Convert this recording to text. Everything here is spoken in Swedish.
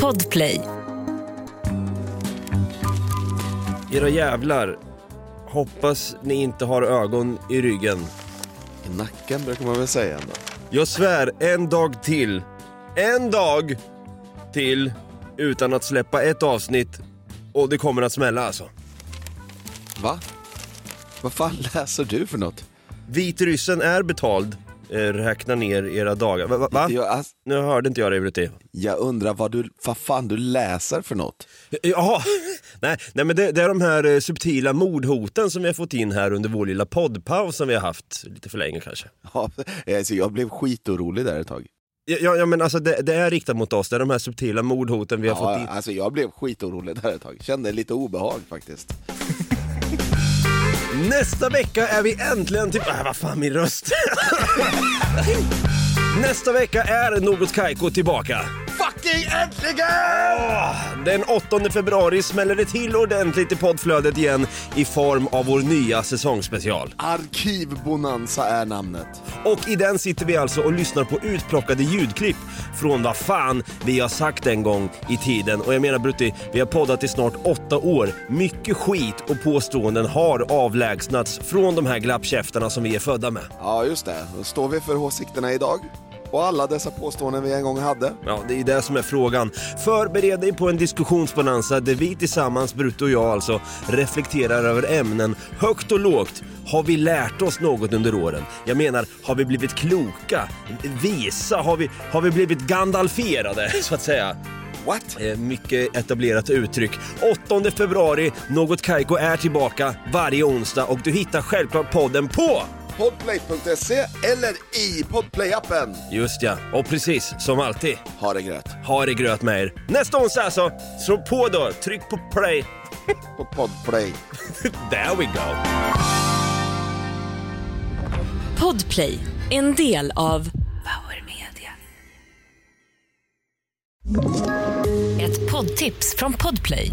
Podplay. Era jävlar. Hoppas ni inte har ögon i ryggen. I nacken brukar man väl säga ändå. Jag svär, en dag till. En dag till utan att släppa ett avsnitt och det kommer att smälla alltså. Va? Vad fan läser du för något? Vitryssen är betald. Eh, räkna ner era dagar. Va? va? Jag, alltså, Nu hörde inte jag dig Brutti. jag undrar vad, du, vad fan du läser för något? Jaha, nej, nej men det, det är de här eh, subtila mordhoten som vi har fått in här under vår lilla poddpaus som vi har haft lite för länge kanske. Ja, alltså, jag blev skitorolig där ett tag. Ja, ja men alltså det, det är riktat mot oss, det är de här subtila mordhoten vi har fått Ja, in. alltså, jag blev skitorolig där ett tag. Kände lite obehag faktiskt. Nästa vecka är vi äntligen till... Äh, vad fan min röst. Nästa vecka är Något Kaiko tillbaka. Fucking äntligen! Åh, Den 8 februari smäller det till ordentligt i poddflödet igen i form av vår nya säsongsspecial. Arkivbonanza är namnet. Och i den sitter vi alltså och lyssnar på utplockade ljudklipp från vad fan vi har sagt en gång i tiden. Och jag menar Brutti, vi har poddat i snart åtta år. Mycket skit och påståenden har avlägsnats från de här glappkäftarna som vi är födda med. Ja, just det. Står vi för åsikterna idag. Och alla dessa påståenden vi en gång hade. Ja, det är det som är frågan. Förbered dig på en diskussionsbonanza där vi tillsammans, Brutte och jag alltså, reflekterar över ämnen högt och lågt. Har vi lärt oss något under åren? Jag menar, har vi blivit kloka? Visa? Har vi, har vi blivit gandalferade, så att säga? What? Eh, Mycket etablerat uttryck. 8 februari, Något Kaiko är tillbaka varje onsdag och du hittar självklart podden på Podplay.se eller i Podplay-appen. Just ja, och precis som alltid. Ha det gröt. Ha det gröt med er. Nästa onsdag alltså. Slå på då, tryck på play. På Podplay. There we go. Podplay. En del av Power Media. Ett poddtips från Podplay.